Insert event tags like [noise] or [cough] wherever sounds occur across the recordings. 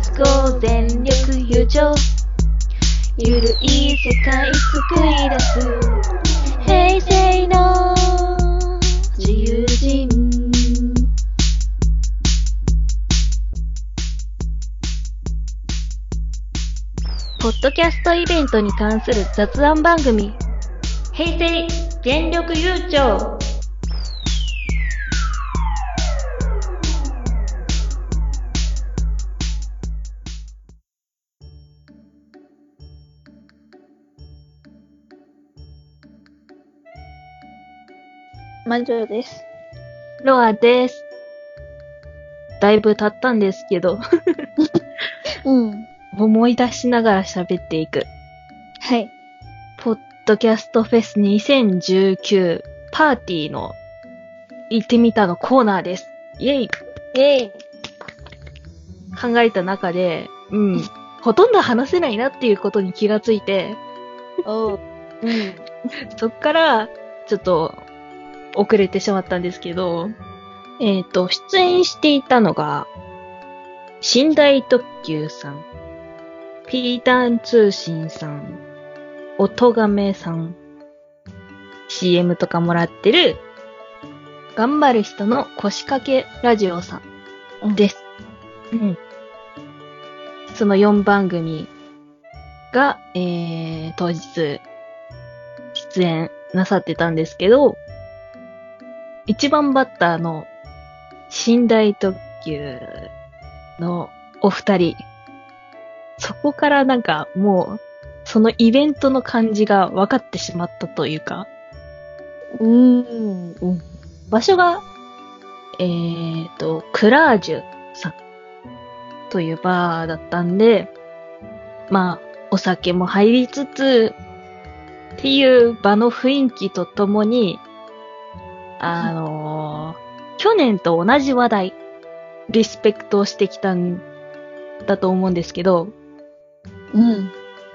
Let's go 全力友情。ゆるい世界救い出す。平成の自由人。ポッドキャストイベントに関する雑談番組。平成全力悠長魔女です。ロアです。だいぶ経ったんですけど、[laughs] うん。思い出しながら喋っていく。はい。ポッドキャストフェス2019パーティーの行ってみたのコーナーです。イェイイェイ。考えた中で、うん、ほとんど話せないなっていうことに気がついて、おう。うん。[laughs] そっから、ちょっと、遅れてしまったんですけど、えっ、と、出演していたのが、寝台特急さん、ピータン通信さん、おとがめさん、CM とかもらってる、頑張る人の腰掛けラジオさんです。うん。その4番組が、えー、当日、出演なさってたんですけど、一番バッターの寝台特急のお二人、そこからなんかもう、そのイベントの感じが分かってしまったというか、うん。うん。場所が、えーと、クラージュさんというバーだったんで、まあ、お酒も入りつつ、っていう場の雰囲気とともに、あのー去年と同じ話題、リスペクトをしてきたんだと思うんですけど、うん。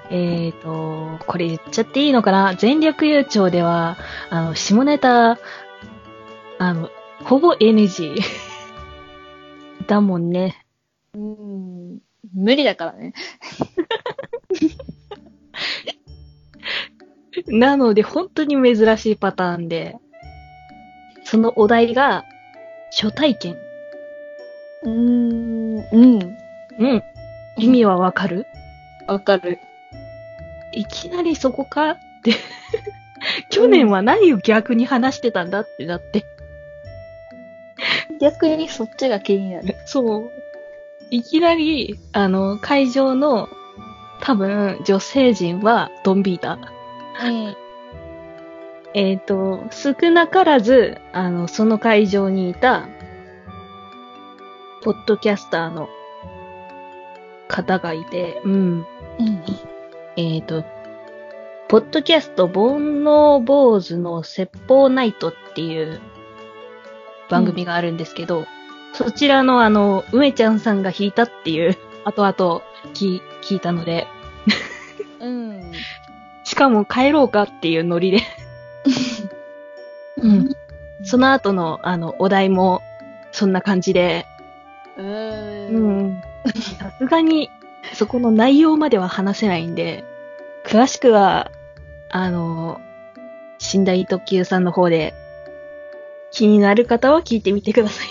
えーと、これ言っちゃっていいのかな？全力優勝では、あの、下ネタ、あの、ほぼ NG。[laughs] だもんね。うん。無理だからね。[laughs] なので、本当に珍しいパターンで、そのお題が、初体験。うーん。うん。うん。意味はわかる？わかる。いきなりそこか？って。[laughs] 去年は何を逆に話してたんだってなって。逆にそっちが気になる。そう。いきなり、あの、会場の、多分、女性陣はドンビータ。うん。えっ、と、少なからず、あの、その会場にいた、ポッドキャスターの方がいて、うん。うん。えっ、と、ポッドキャスト煩悩坊主の説法ナイトっていう番組があるんですけど、そちらのあの、梅ちゃんさんが弾いたっていう、後々聞聞いたので、うん。[laughs] しかも帰ろうかっていうノリで、うん。その後のあの、お題も、そんな感じで、う。うんん。さすがに、そこの内容までは話せないんで、詳しくは、あの、寝台特急さんの方で、気になる方は聞いてみてください。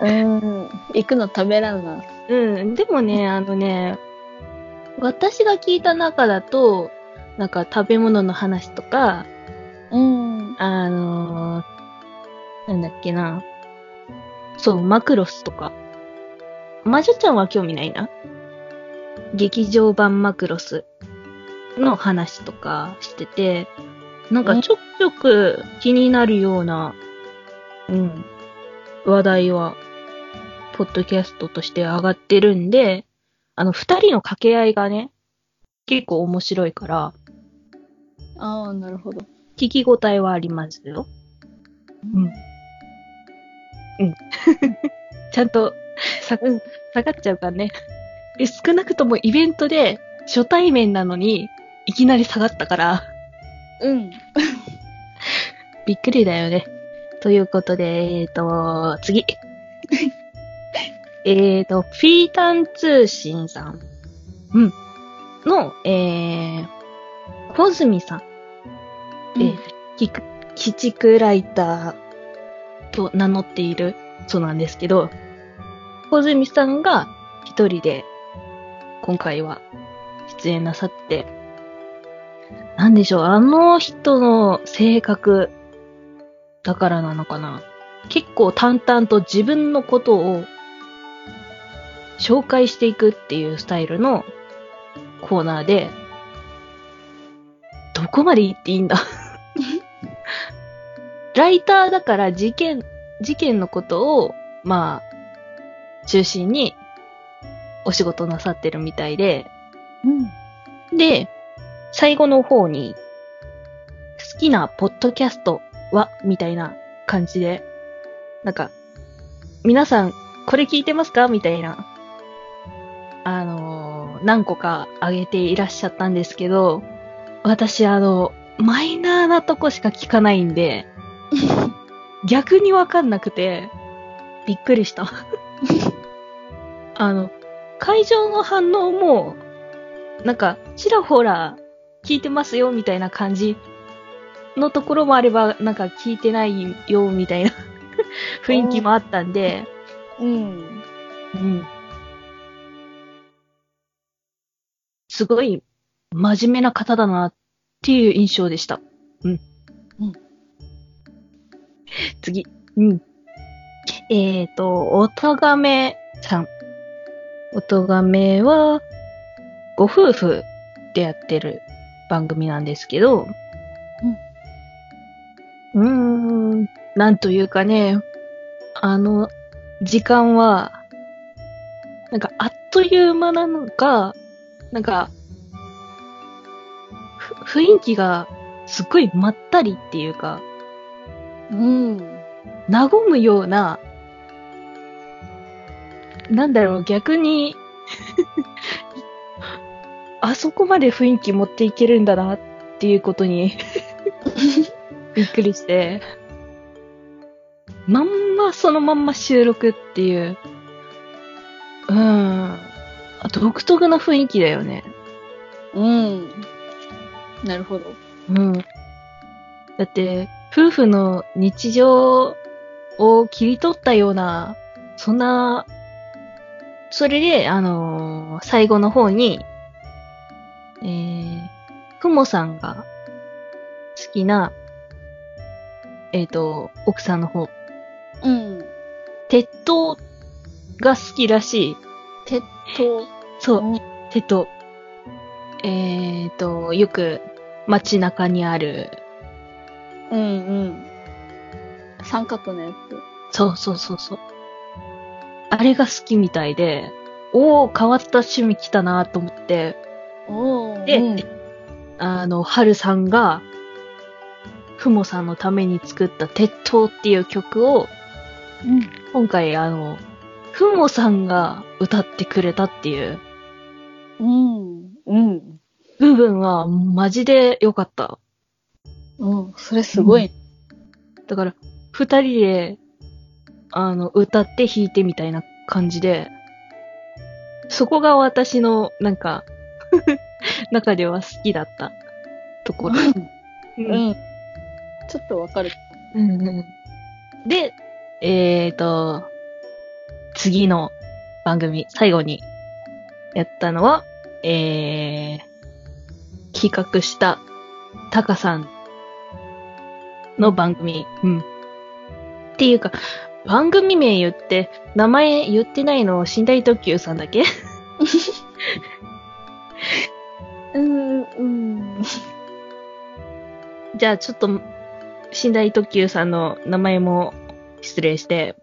うん。行くのためらうな。うん。でもね、あのね、私が聞いた中だと、なんか食べ物の話とか、うん。あのーなんだっけな。そう、マクロスとか。魔女ちゃんは興味ないな。劇場版マクロスの話とかしてて、なんかちょくちょく気になるような、うん、話題は、ポッドキャストとして上がってるんで、あの、二人の掛け合いがね、結構面白いから、ああ、なるほど。聞き応えはありますよ。うん。うん。[laughs] ちゃんと、さ、下がっちゃうからね。で、少なくともイベントで初対面なのに、いきなり下がったから、うん。[laughs] びっくりだよね。ということで、えっ、と、次。[laughs] えーと、ピータン通信さん。うん。の、えー、小泉さん。えー、キク、鬼畜ライターと名乗っているそうなんですけど、小泉さんが一人で今回は出演なさって、なんでしょう、あの人の性格だからなのかな。結構淡々と自分のことを紹介していくっていうスタイルのコーナーで、どこまで言っていいんだライターだから事件、事件のことを、まあ、中心にお仕事なさってるみたいで、うん。で、最後の方に、好きなポッドキャストはみたいな感じで、なんか、皆さん、これ聞いてますかみたいな、あのー何個かあげていらっしゃったんですけど、私、あの、マイナーなとこしか聞かないんで、逆にわかんなくて、びっくりした。[laughs] あの、会場の反応も、なんか、ちらほら聞いてますよ、みたいな感じのところもあれば、なんか聞いてないよ、みたいな [laughs] 雰囲気もあったんで、うん。うん。すごい真面目な方だなっていう印象でした。うん。うん。[laughs] 次。うん。えっ、ー、と、おとがめさん。おとがめは、ご夫婦でやってる番組なんですけど、うん。うーん、なんというかね、あの、時間は、なんかあっという間なのか、なんか、ふ雰囲気がすっごいまったりっていうか、うん。和むような、なんだろう、逆に、[laughs] あそこまで雰囲気持っていけるんだなっていうことに [laughs] びっくりして、まんまそのまんま収録っていう、うん、独特な雰囲気だよね。うん。なるほど。うん。だって、夫婦の日常を切り取ったような、そんな、それで、あのー最後の方に、えー、ふもさんが好きな、えっ、と、奥さんの方、うん。鉄塔が好きらしい。鉄塔？そう、うん鉄塔。えっ、と、よく街中にある、うんうん。三角のやそうそうそうそう。あれが好きみたいで、おー、変わった趣味来たなと思って、つ。おー。でうんあの、はるさんが、ふもさんのために作った鉄塔っていう曲を、うん。今回あの、ふもさんが歌ってくれたっていううん。うん。部分はマジで良かった。うん。それすごい。だから、二人で、あの、歌って弾いてみたいな感じで、そこが私の、なんか、[laughs] 中では好きだったところ。うん。うん。ちょっとわかる。うんうんで、えーと、次の番組、最後にやったのは、えー、企画したタカさんの番組。うん。っていうか、番組名言って、名前言ってないの寝台特急さんだけ？[laughs] うん。うん。じゃあちょっと、寝台特急さんの名前も失礼して、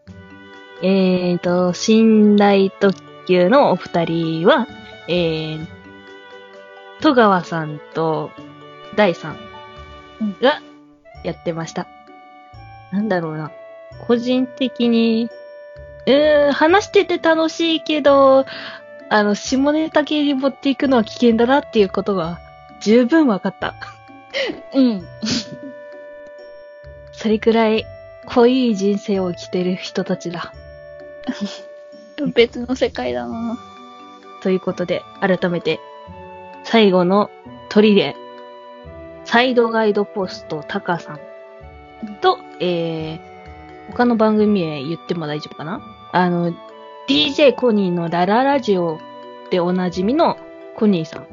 えーと、寝台特急のお二人は、えー、戸川さんと大さんがやってました。なんだろうな。個人的に、うーん、話してて楽しいけど、あの、下ネタ系に持っていくのは危険だなっていうことが十分分かった。うん。[laughs] それくらい濃い人生を生きてる人たちだ。[laughs] 別の世界だな。ということで、改めて、最後の鳥で、サイドガイドポストタカさんと、えー、他の番組へ言っても大丈夫かな？あの、DJ コニーのラララジオでおなじみのコニーさん。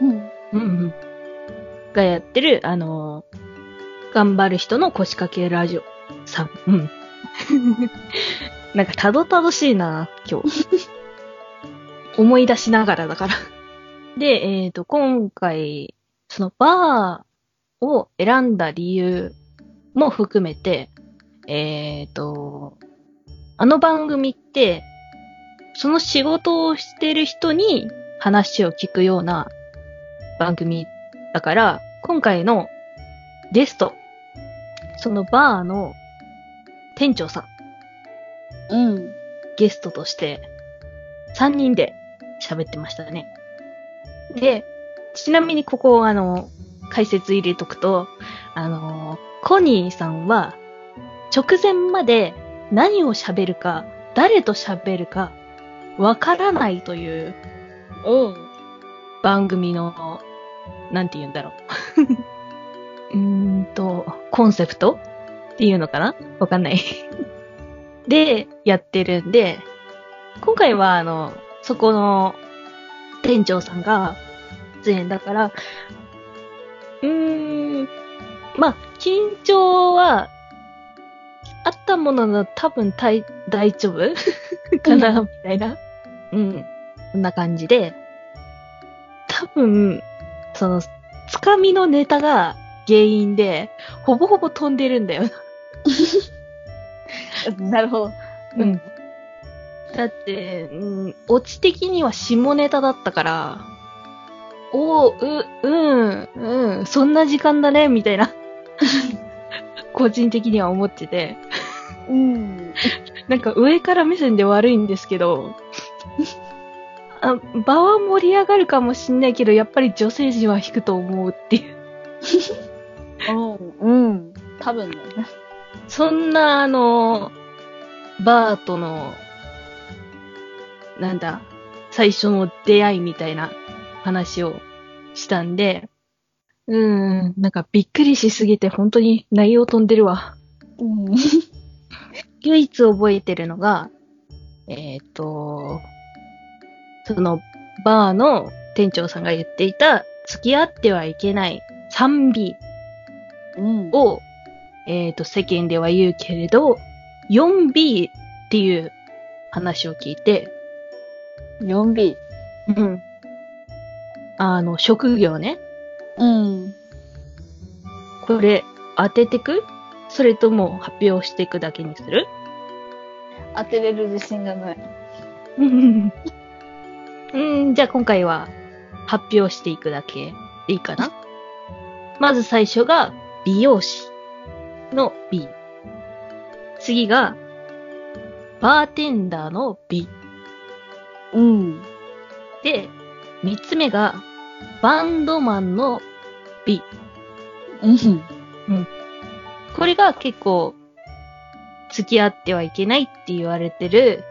うん。うんうん。がやってる、あの頑張る人の腰掛けラジオさん。うん。[laughs] なんかたどたどしいな、今日。[laughs] 思い出しながらだから。で、えっ、と、今回、そのバーを選んだ理由も含めて、えっ、と、あの番組って、その仕事をしてる人に話を聞くような番組だから、今回のゲスト、そのバーの店長さん、うん。ゲストとして、3人で喋ってましたね。で、ちなみにここ、あの、解説入れとくと、あの、コニーさんは、直前まで何を喋るか、誰と喋るか、わからないという。番組の、なんて言うんだろう。[laughs] うーんと、コンセプトっていうのかな？わかんない。[laughs] で、やってるんで、今回は、あの、そこの店長さんが出演だから、うーん、まあ、緊張は、あったものの多分大大丈夫 [laughs] かな、みたいな。うん。こんな感じで、多分、その、つかみのネタが原因で、ほぼほぼ飛んでるんだよな。[laughs] なるほど。うん。だって、うん、オチ的には下ネタだったから、おー、う、うん、うん、そんな時間だね、みたいな。[laughs] 個人的には思ってて。うん。なんか上から目線で悪いんですけど、あ場は盛り上がるかもしんないけど、やっぱり女性陣は引くと思うっていう。うん。うん。多分ね。そんな、あの、バーとの、なんだ、最初の出会いみたいな話をしたんで、うーん、なんかびっくりしすぎて本当に内容飛んでるわ。うん。唯一覚えてるのが、えっ、と、そのバーの店長さんが言っていた、付き合ってはいけない 3B うん。を、えっ、と、世間では言うけれど、4B っていう話を聞いて、4B。うん。あの、職業ね。うん。これ、当ててく？それとも発表していくだけにする？当てれる自信がない。う [laughs] んうん、じゃあ今回は発表していくだけでいいかな？まず最初が美容師の B。次がバーテンダーの B。うん。で、三つ目がバンドマンの B。うん。これが結構付き合ってはいけないって言われてる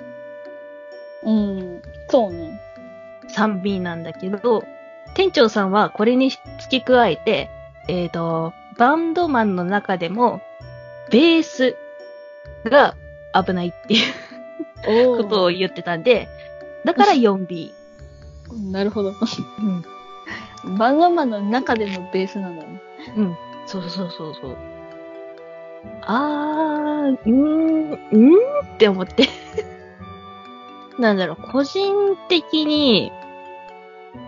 うん。そうね。3B なんだけど、店長さんはこれに付け加えて、えっ、と、バンドマンの中でも、ベースが危ないっていうおことを言ってたんで、だから 4B。なるほど。うん。バンドマンの中でのベースなんだね。うん。そうそうそうそう。あー、うーん、うーんって思って。[laughs] なんだろう、個人的に、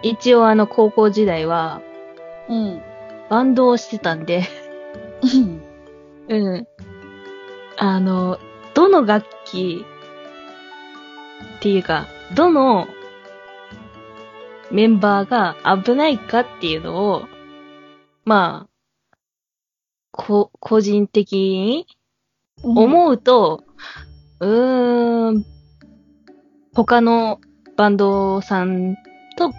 一応あの高校時代はうん。バンドをしてたんで、うん。[laughs] うん。あの、どの楽器っていうか、どのメンバーが危ないかっていうのを、まあ、こ、個人的に思うと、うーん、他のバンドさんと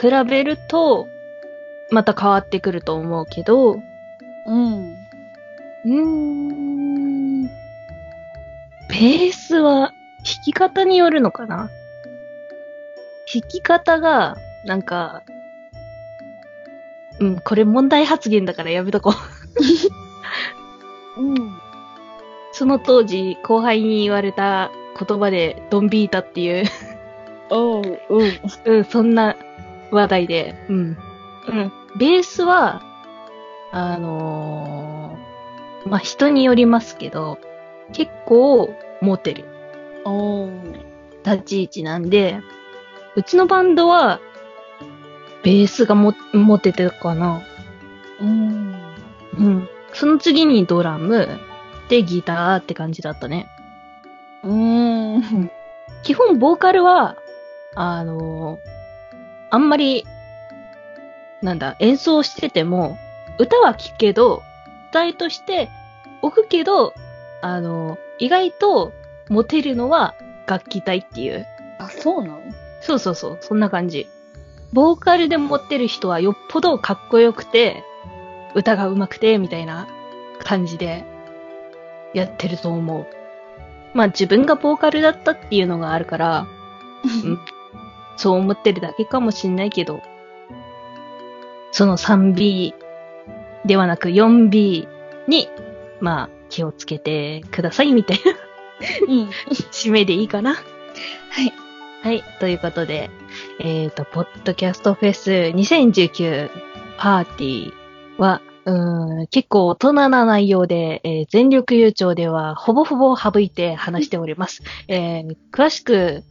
比べると、また変わってくると思うけど、うん。うーん。ベースはき方によるのかな？弾き方が、なんか、うん、これ問題発言だからやめとこう。うん。その当時、後輩に言われた言葉でドンビータっていう、おう、うん。うん、そんな話題で、うん。うん。ベースは、あのーまあ、人によりますけど、結構モテるおう。立ち位置なんで、うちのバンドは、ベースがも、モテてるかな。うん。うん。その次にドラム、でギターって感じだったね。うん。基本ボーカルは、あのあんまり、なんだ、演奏してても、歌は聴くけど、歌いとして置くけど、あの意外とモテるのは楽器隊っていう。あ、そうなの？そうそうそう、そんな感じ。ボーカルで持ってる人はよっぽどかっこよくて、歌が上手くて、みたいな感じでやってると思う。まあ自分がボーカルだったっていうのがあるから、[laughs] うん、そう思ってるだけかもしんないけど、その 3B ではなく 4B に、まあ気をつけてくださいみたいなうん。[laughs] 締めでいいかな。はい。はい。ということで、えっ、と、ポッドキャストフェス2019パーティーは、うーん結構大人な内容で、えー全力優勝ではほぼほぼ省いて話しております。えー詳しく、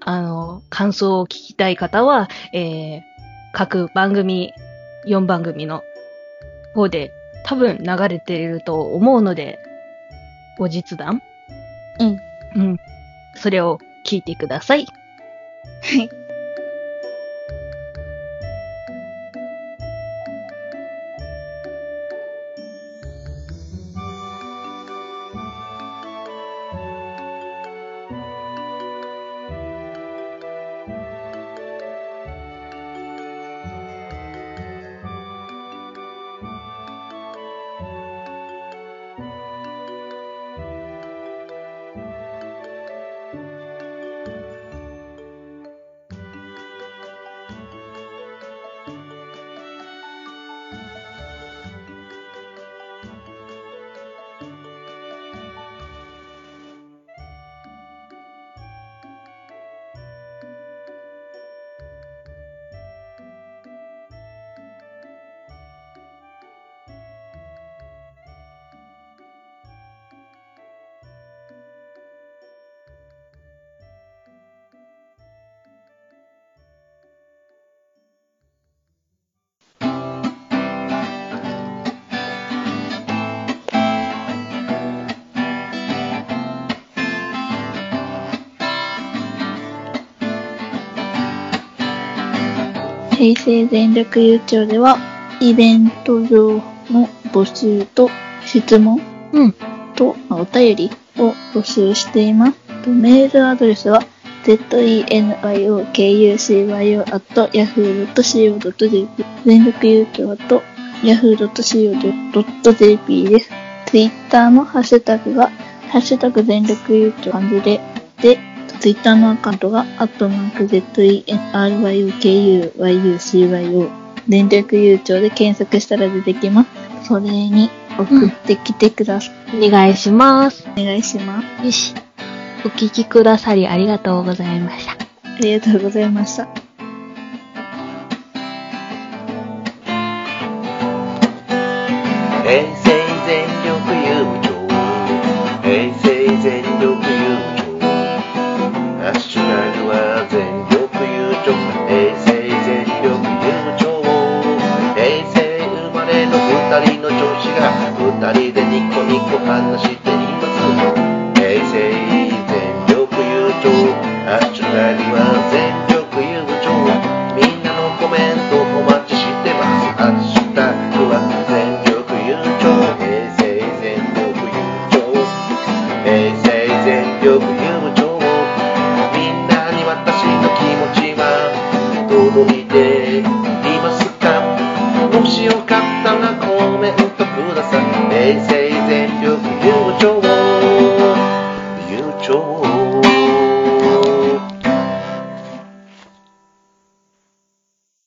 あの、感想を聞きたい方は、えー各番組、4番組の方で多分流れていると思うので、後日談うん。うん。それを聞いてください。はい。平成全力優勝では、イベント上の募集と質問うん。とまあお便りを募集しています。とメールアドレスは zenyokucyo.yahoo.co.jp 全力優勝と yahoo.co.jp です。ツイッターのハッシュタグが、ハッシュタグ全力優勝漢字で、で、ツイッターのアカウントが、アットマーク ZENRYOKUYUCYO 全力優勝で検索したら出てきます。それに送ってきてください。お願いします。お願いします。よし。お聞きくださりありがとうございました。ありがとうございました。平成全力優勝平成全力優勝ハッシュタグは全力優勝。平成全力優勝。平成生まれの二人の調子が二人でニコニコ話してい